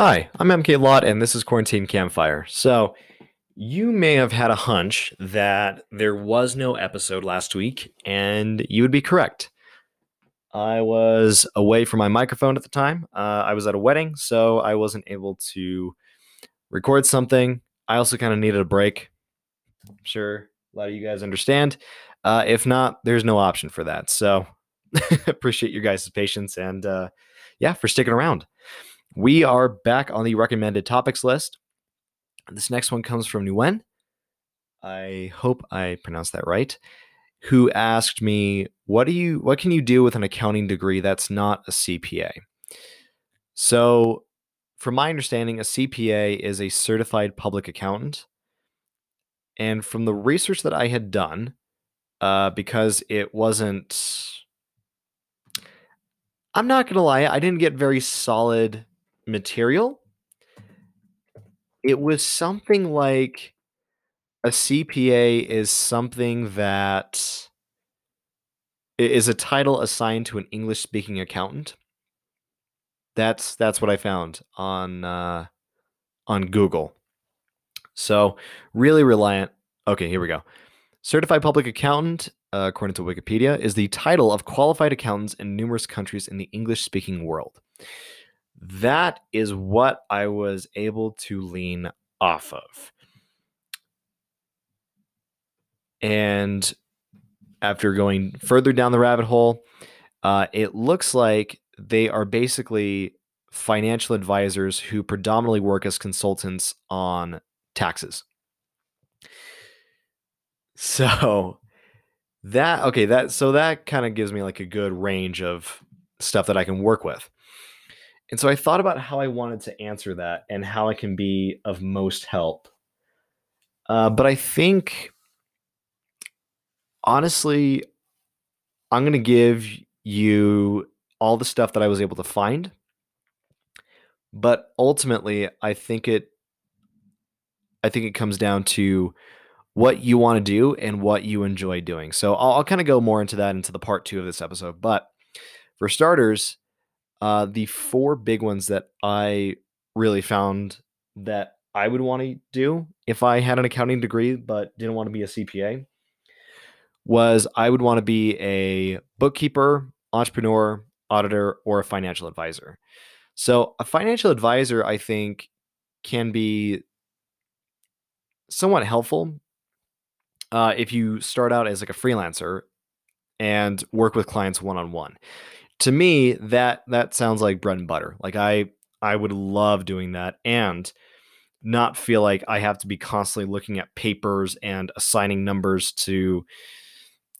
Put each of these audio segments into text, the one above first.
Hi, I'm MK Lot, and this is Quarantine Campfire. So, you may have had a hunch that there was no episode last week, and you would be correct. I was away from my microphone at the time. Uh, I was at a wedding, so I wasn't able to record something. I also kind of needed a break. I'm sure a lot of you guys understand. Uh, if not, there's no option for that. So, appreciate your guys' patience and uh, yeah, for sticking around. We are back on the recommended topics list. This next one comes from Nguyen. I hope I pronounced that right. Who asked me, "What do you what can you do with an accounting degree that's not a CPA?" So, from my understanding, a CPA is a certified public accountant. And from the research that I had done, uh, because it wasn't I'm not gonna lie, I didn't get very solid material. It was something like a CPA is something that is a title assigned to an English speaking accountant. That's that's what I found on uh, on Google. So really reliant. Okay, here we go. Certified public accountant, uh, according to Wikipedia, is the title of qualified accountants in numerous countries in the English speaking world. That is what I was able to lean off of. And after going further down the rabbit hole, uh, it looks like they are basically financial advisors who predominantly work as consultants on taxes. So that okay, that so that kind of gives me like a good range of stuff that I can work with. And so I thought about how I wanted to answer that and how I can be of most help. Uh, but I think, honestly, I'm going to give you all the stuff that I was able to find. But ultimately, I think it, I think it comes down to what you want to do and what you enjoy doing. So I'll, I'll kind of go more into that into the part two of this episode. But for starters, uh, the four big ones that I really found that I would want to do if I had an accounting degree but didn't want to be a CPA was I would want to be a bookkeeper, entrepreneur, auditor, or a financial advisor. So, a financial advisor, I think, can be somewhat helpful uh, if you start out as like a freelancer and work with clients one on one to me that that sounds like bread and butter. Like i i would love doing that and not feel like i have to be constantly looking at papers and assigning numbers to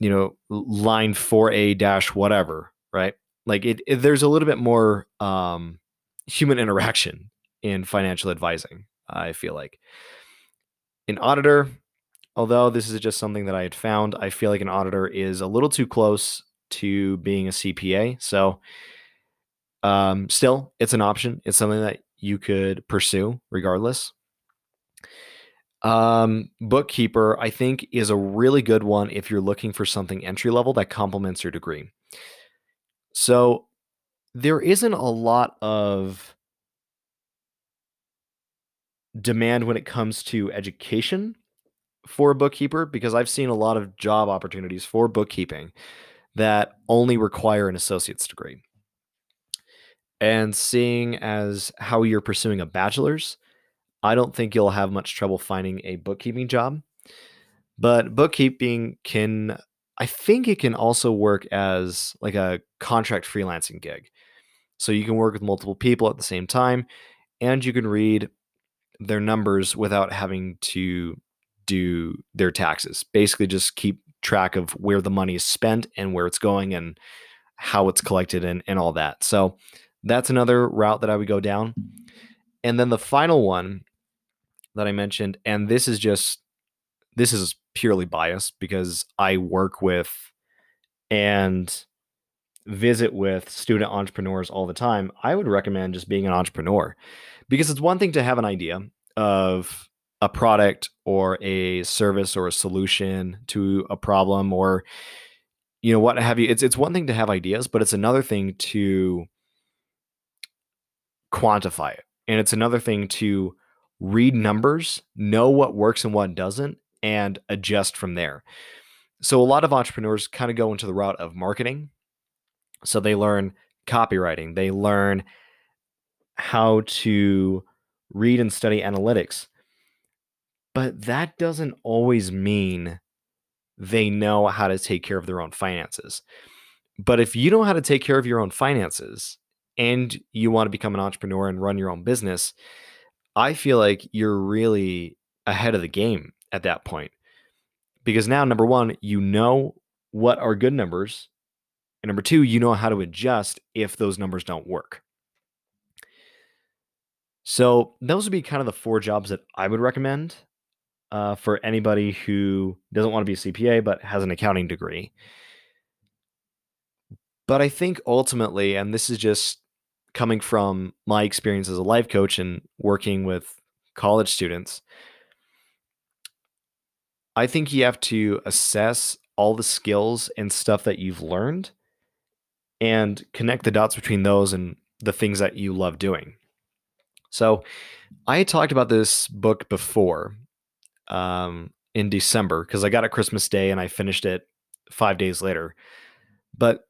you know line 4a dash whatever right? Like it, it, there's a little bit more um human interaction in financial advising i feel like. An auditor although this is just something that i had found i feel like an auditor is a little too close to being a CPA. So, um, still, it's an option. It's something that you could pursue regardless. Um, bookkeeper, I think, is a really good one if you're looking for something entry level that complements your degree. So, there isn't a lot of demand when it comes to education for a bookkeeper because I've seen a lot of job opportunities for bookkeeping that only require an associate's degree. And seeing as how you're pursuing a bachelor's, I don't think you'll have much trouble finding a bookkeeping job. But bookkeeping can, I think it can also work as like a contract freelancing gig. So you can work with multiple people at the same time and you can read their numbers without having to do their taxes. Basically, just keep track of where the money is spent and where it's going and how it's collected and, and all that. So that's another route that I would go down. And then the final one that I mentioned, and this is just this is purely biased because I work with and visit with student entrepreneurs all the time. I would recommend just being an entrepreneur because it's one thing to have an idea of a product or a service or a solution to a problem or you know what have you it's it's one thing to have ideas but it's another thing to quantify it and it's another thing to read numbers, know what works and what doesn't, and adjust from there. So a lot of entrepreneurs kind of go into the route of marketing. So they learn copywriting, they learn how to read and study analytics. But that doesn't always mean they know how to take care of their own finances. But if you know how to take care of your own finances and you want to become an entrepreneur and run your own business, I feel like you're really ahead of the game at that point. Because now, number one, you know what are good numbers. And number two, you know how to adjust if those numbers don't work. So, those would be kind of the four jobs that I would recommend uh, for anybody who doesn't want to be a CPA but has an accounting degree. But I think ultimately, and this is just coming from my experience as a life coach and working with college students, I think you have to assess all the skills and stuff that you've learned and connect the dots between those and the things that you love doing. So, I talked about this book before um, in December because I got it Christmas Day and I finished it five days later. But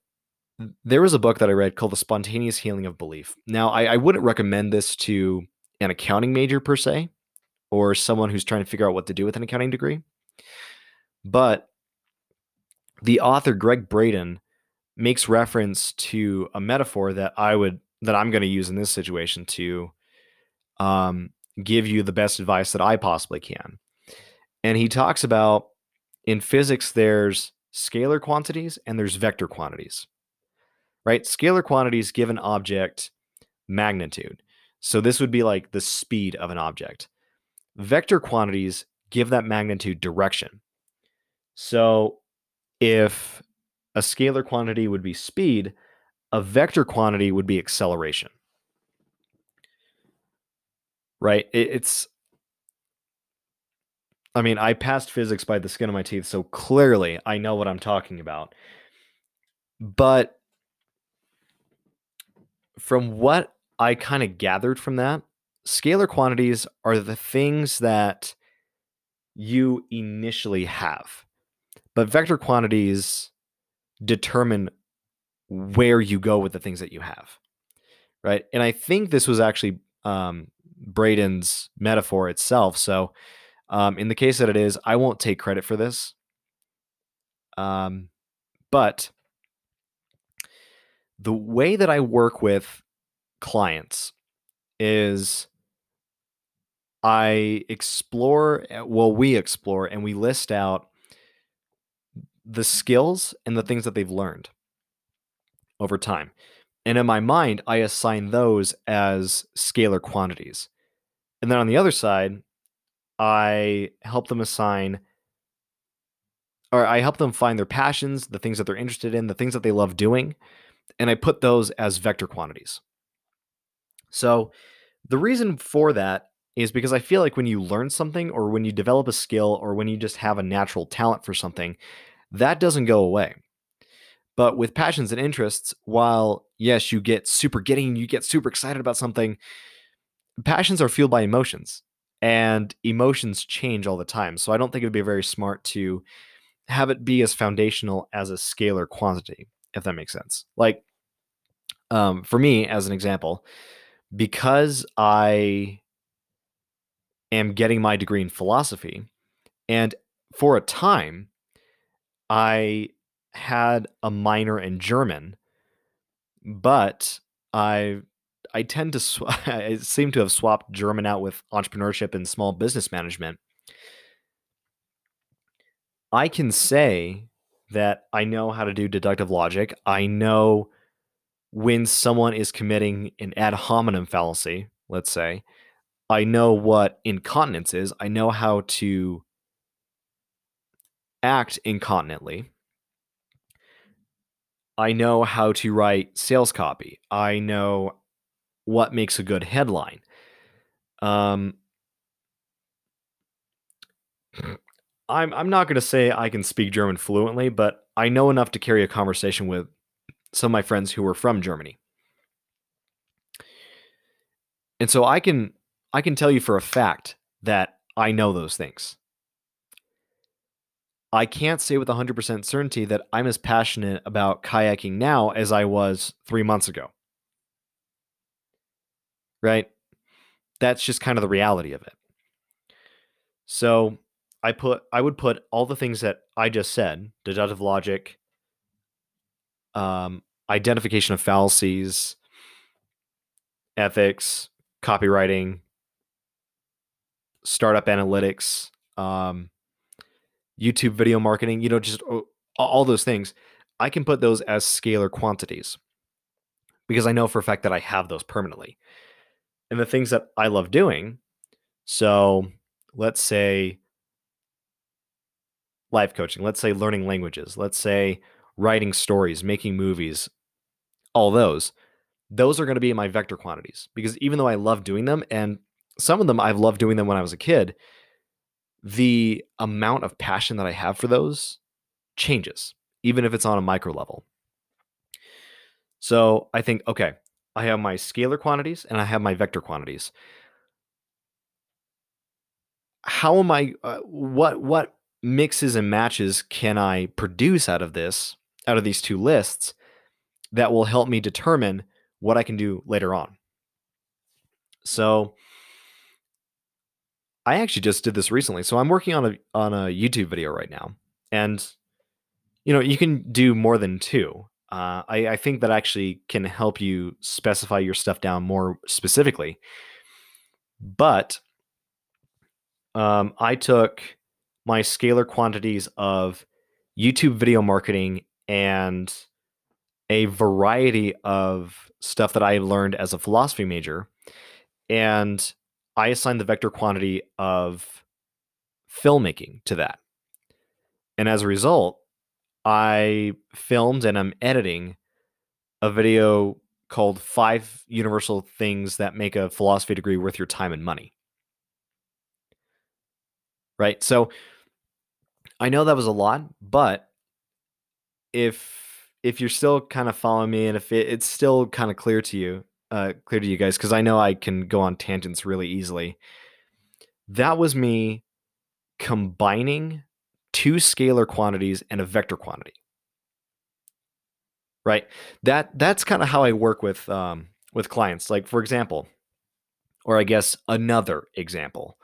there was a book that I read called The Spontaneous Healing of Belief. Now, I, I wouldn't recommend this to an accounting major per se, or someone who's trying to figure out what to do with an accounting degree. But the author, Gregg Braden, makes reference to a metaphor that I would that I'm going to use in this situation to um, give you the best advice that I possibly can. And he talks about in physics, there's scalar quantities and there's vector quantities right? Scalar quantities give an object magnitude. So this would be like the speed of an object. Vector quantities give that magnitude direction. So if a scalar quantity would be speed, a vector quantity would be acceleration. Right? it's I mean, I passed physics by the skin of my teeth, so clearly I know what I'm talking about. But from what I kind of gathered from that, scalar quantities are the things that you initially have. But vector quantities determine where you go with the things that you have. Right. And I think this was actually um, Braden's metaphor itself. So, um, in the case that it is, I won't take credit for this. Um, but the way that I work with clients is I explore, eh, well, we explore and we list out the skills and the things that they've learned over time. And in my mind, I assign those as scalar quantities. And then on the other side, I help them assign or I help them find their passions, the things that they're interested in, the things that they love doing, and I put those as vector quantities. So the reason for that is because I feel like when you learn something or when you develop a skill or when you just have a natural talent for something, that doesn't go away. But with passions and interests, while yes, you get super getting, you get super excited about something, passions are fueled by emotions and emotions change all the time. So I don't think it would be very smart to have it be as foundational as a scalar quantity, if that makes sense. Like um, for me, as an example, because I am getting my degree in philosophy, and for a time, I had a minor in German, but I I tend to sw- I seem to have swapped German out with entrepreneurship and small business management. I can say that I know how to do deductive logic. I know when someone is committing an ad hominem fallacy, let's say, I know what incontinence is. I know how to act incontinently. I know how to write sales copy. I know what makes a good headline. Um, I'm I'm not going to say I can speak German fluently, but I know enough to carry a conversation with some of my friends who were from Germany. And so I can I can tell you for a fact that I know those things. I can't say with 100% certainty that I'm as passionate about kayaking now as I was 3 months ago. Right? That's just kind of the reality of it. So, I put I would put all the things that I just said, deductive logic, um, identification of fallacies, ethics, copywriting, startup analytics, um, YouTube video marketing, you know, just all those things. I can put those as scalar quantities because I know for a fact that I have those permanently. And the things that I love doing, so let's say life coaching, let's say learning languages, let's say writing stories, making movies, all those, those are going to be my vector quantities because even though I love doing them and some of them I've loved doing them when I was a kid, the amount of passion that I have for those changes, even if it's on a micro level. So I think, okay, I have my scalar quantities and I have my vector quantities. How am I? Uh, what what mixes and matches can I produce out of this, out of these two lists, that will help me determine what I can do later on? So I actually just did this recently. So I'm working on a on a YouTube video right now, and you know you can do more than two. Uh, I, I think that actually can help you specify your stuff down more specifically. But um, I took my scalar quantities of YouTube video marketing and a variety of stuff that I learned as a philosophy major, and I assign the vector quantity of filmmaking to that. And as a result, I filmed and I'm editing a video called Five Universal Things That Make a Philosophy Degree Worth Your Time and Money. Right. So I know that was a lot, but if if you're still kind of following me and if it, it's still kind of clear to you, uh, clear to you guys because I know I can go on tangents really easily. That was me combining two scalar quantities and a vector quantity. Right. That that's kind of how I work with um, with clients. Like for example, or I guess another example.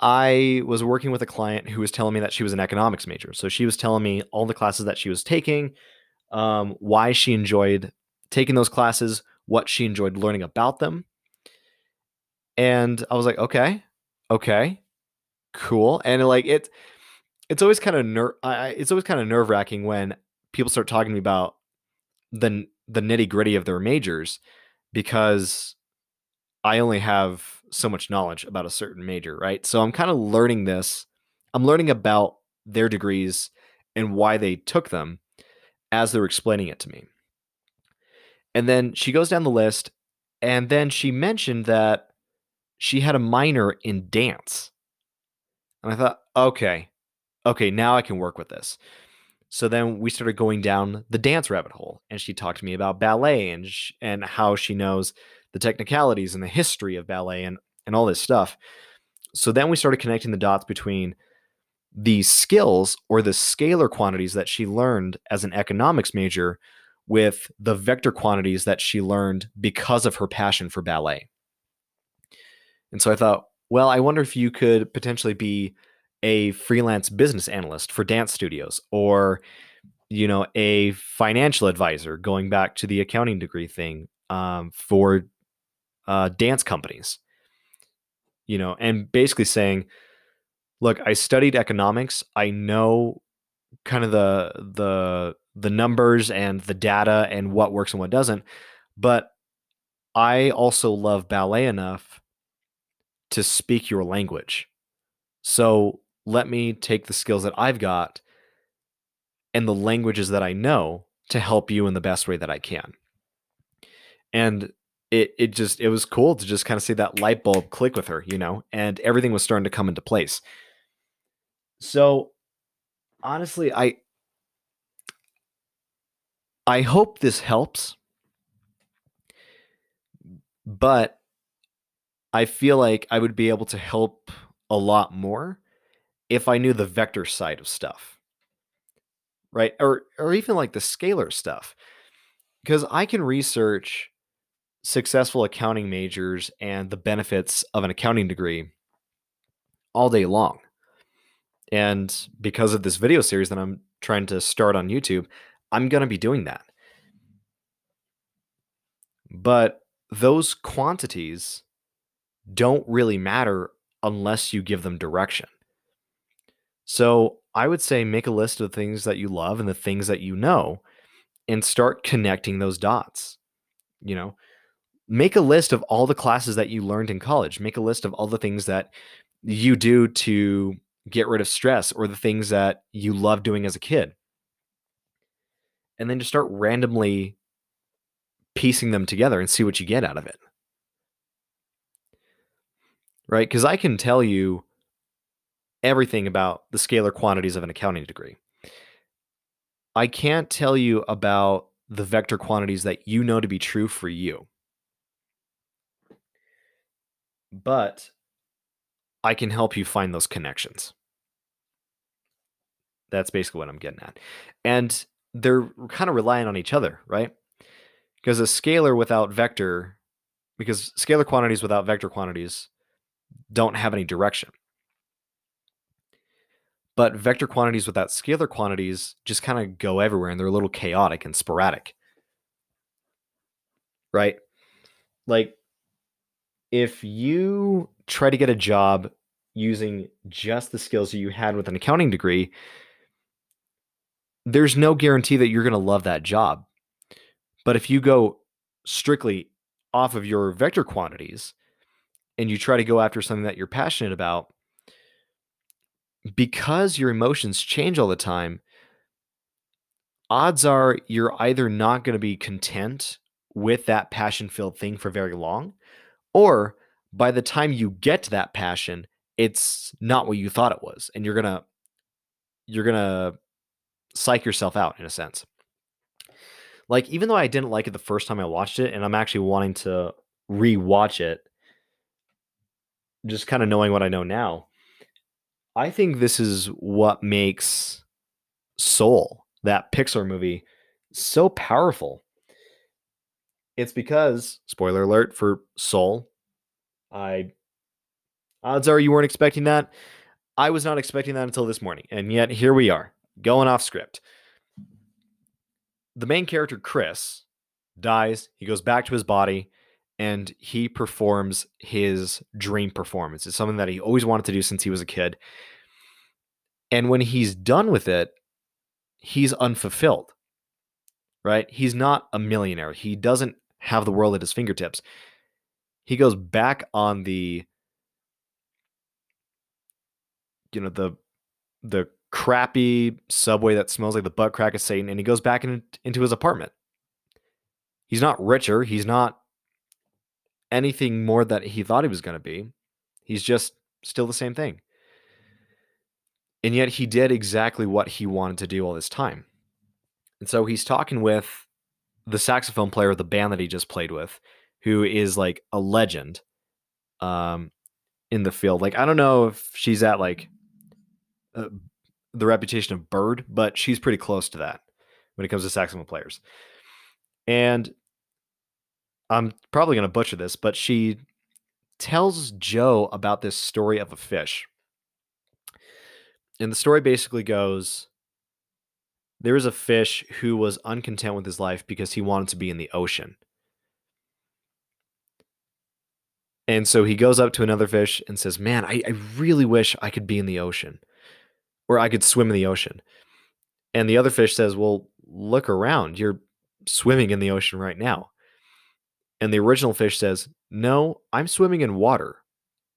I was working with a client who was telling me that she was an economics major. So she was telling me all the classes that she was taking, um, why she enjoyed taking those classes, what she enjoyed learning about them. And I was like, okay, okay, cool. And like it, it's always kind of ner- I, it's always kind of nerve wracking when people start talking to me about the the nitty gritty of their majors because I only have so much knowledge about a certain major, right? So I'm kind of learning this. I'm learning about their degrees and why they took them as they're explaining it to me. And then she goes down the list, and then she mentioned that she had a minor in dance. And I thought, okay, okay, now I can work with this. So then we started going down the dance rabbit hole, and she talked to me about ballet and sh- and how she knows the technicalities and the history of ballet and and all this stuff. So then we started connecting the dots between the skills or the scalar quantities that she learned as an economics major with the vector quantities that she learned because of her passion for ballet. And so I thought, well, I wonder if you could potentially be a freelance business analyst for dance studios or you know a financial advisor going back to the accounting degree thing um, for uh, dance companies you know and basically saying look i studied economics i know kind of the the the numbers and the data and what works and what doesn't. But I also love ballet enough to speak your language. So let me take the skills that I've got and the languages that I know to help you in the best way that I can. And it it just it was cool to just kind of see that light bulb click with her, you know, and everything was starting to come into place. So honestly, I I hope this helps. But I feel like I would be able to help a lot more if I knew the vector side of stuff. Right? Or or even like the scalar stuff. Because I can research successful accounting majors and the benefits of an accounting degree all day long. And because of this video series that I'm trying to start on YouTube, I'm going to be doing that. But those quantities don't really matter unless you give them direction. So I would say make a list of the things that you love and the things that you know and start connecting those dots. You know, make a list of all the classes that you learned in college, make a list of all the things that you do to get rid of stress or the things that you love doing as a kid. And then just start randomly piecing them together and see what you get out of it. Right? Because I can tell you everything about the scalar quantities of an accounting degree. I can't tell you about the vector quantities that you know to be true for you. But I can help you find those connections. That's basically what I'm getting at. And they're kind of relying on each other, right? Because a scalar without vector, because scalar quantities without vector quantities don't have any direction. But vector quantities without scalar quantities just kind of go everywhere and they're a little chaotic and sporadic. Right? Like, if you try to get a job using just the skills that you had with an accounting degree, there's no guarantee that you're going to love that job. But if you go strictly off of your vector quantities and you try to go after something that you're passionate about, because your emotions change all the time, odds are you're either not going to be content with that passion filled thing for very long, or by the time you get to that passion, it's not what you thought it was. And you're going to, you're going to psych yourself out in a sense. Like, even though I didn't like it the first time I watched it, and I'm actually wanting to rewatch it, just kind of knowing what I know now, I think this is what makes Soul, that Pixar movie, so powerful. It's because, spoiler alert for Soul, I odds are you weren't expecting that. I was not expecting that until this morning, and yet here we are, going off script. The main character, Chris, dies. He goes back to his body and he performs his dream performance. It's something that he always wanted to do since he was a kid. And when he's done with it, he's unfulfilled, right? He's not a millionaire. He doesn't have the world at his fingertips. He goes back on the, you know, the, the crappy subway that smells like the butt crack of Satan, and he goes back in, into his apartment. He's not richer. He's not anything more that he thought he was going to be. He's just still the same thing. And yet he did exactly what he wanted to do all this time. And so he's talking with the saxophone player of the band that he just played with, who is like a legend um, in the field. Like, I don't know if she's at like uh, the reputation of Bird, but she's pretty close to that when it comes to saxophone players. And I'm probably going to butcher this, but she tells Joe about this story of a fish. And the story basically goes there was a fish who was uncontent with his life because he wanted to be in the ocean. And so he goes up to another fish and says, Man, I, I really wish I could be in the ocean or I could swim in the ocean. And the other fish says, Well, look around. You're swimming in the ocean right now. And the original fish says, No, I'm swimming in water.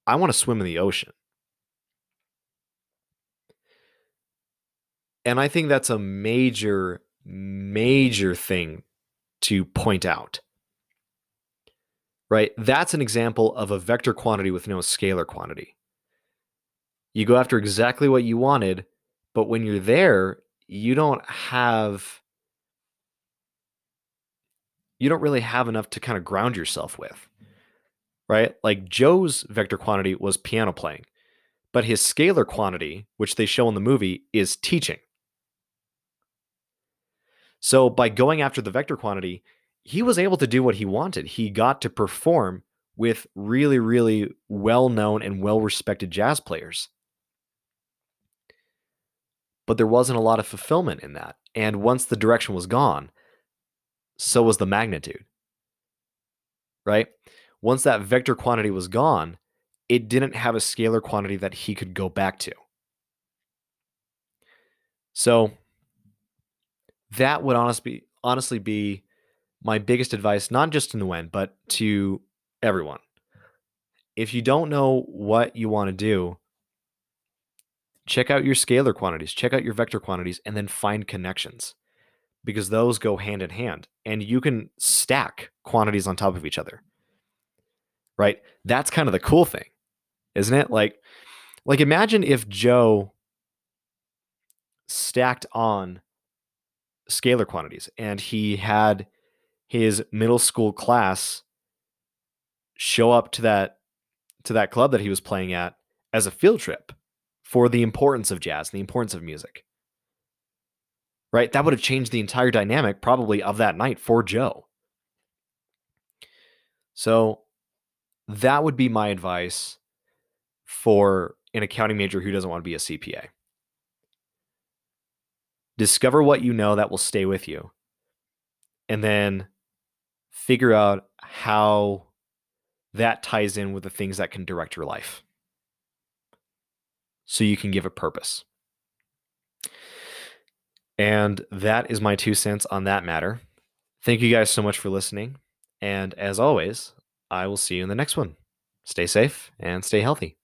I want to swim in the ocean. And I think that's a major, major thing to point out. Right? That's an example of a vector quantity with no scalar quantity. You go after exactly what you wanted, but when you're there, you don't have you don't really have enough to kind of ground yourself with. right? Like Joe's vector quantity was piano playing, but his scalar quantity, which they show in the movie, is teaching. So by going after the vector quantity, he was able to do what he wanted. He got to perform with really, really well known and well respected jazz players. But there wasn't a lot of fulfillment in that. And once the direction was gone, so was the magnitude. Right? Once that vector quantity was gone, it didn't have a scalar quantity that he could go back to. So that would honestly honestly be my biggest advice, not just in the Nguyen, but to everyone. If you don't know what you want to do, check out your scalar quantities, check out your vector quantities, and then find connections because those go hand in hand and you can stack quantities on top of each other. Right? That's kind of the cool thing, isn't it? Like, like imagine if Joe stacked on scalar quantities and he had his middle school class show up to that to that club that he was playing at as a field trip for the importance of jazz and the importance of music. Right? That would have changed the entire dynamic probably of that night for Joe. So that would be my advice for an accounting major who doesn't want to be a CPA. Discover what you know that will stay with you. And then figure out how that ties in with the things that can direct your life so you can give it purpose. And that is my two cents on that matter. Thank you guys so much for listening. And as always, I will see you in the next one. Stay safe and stay healthy.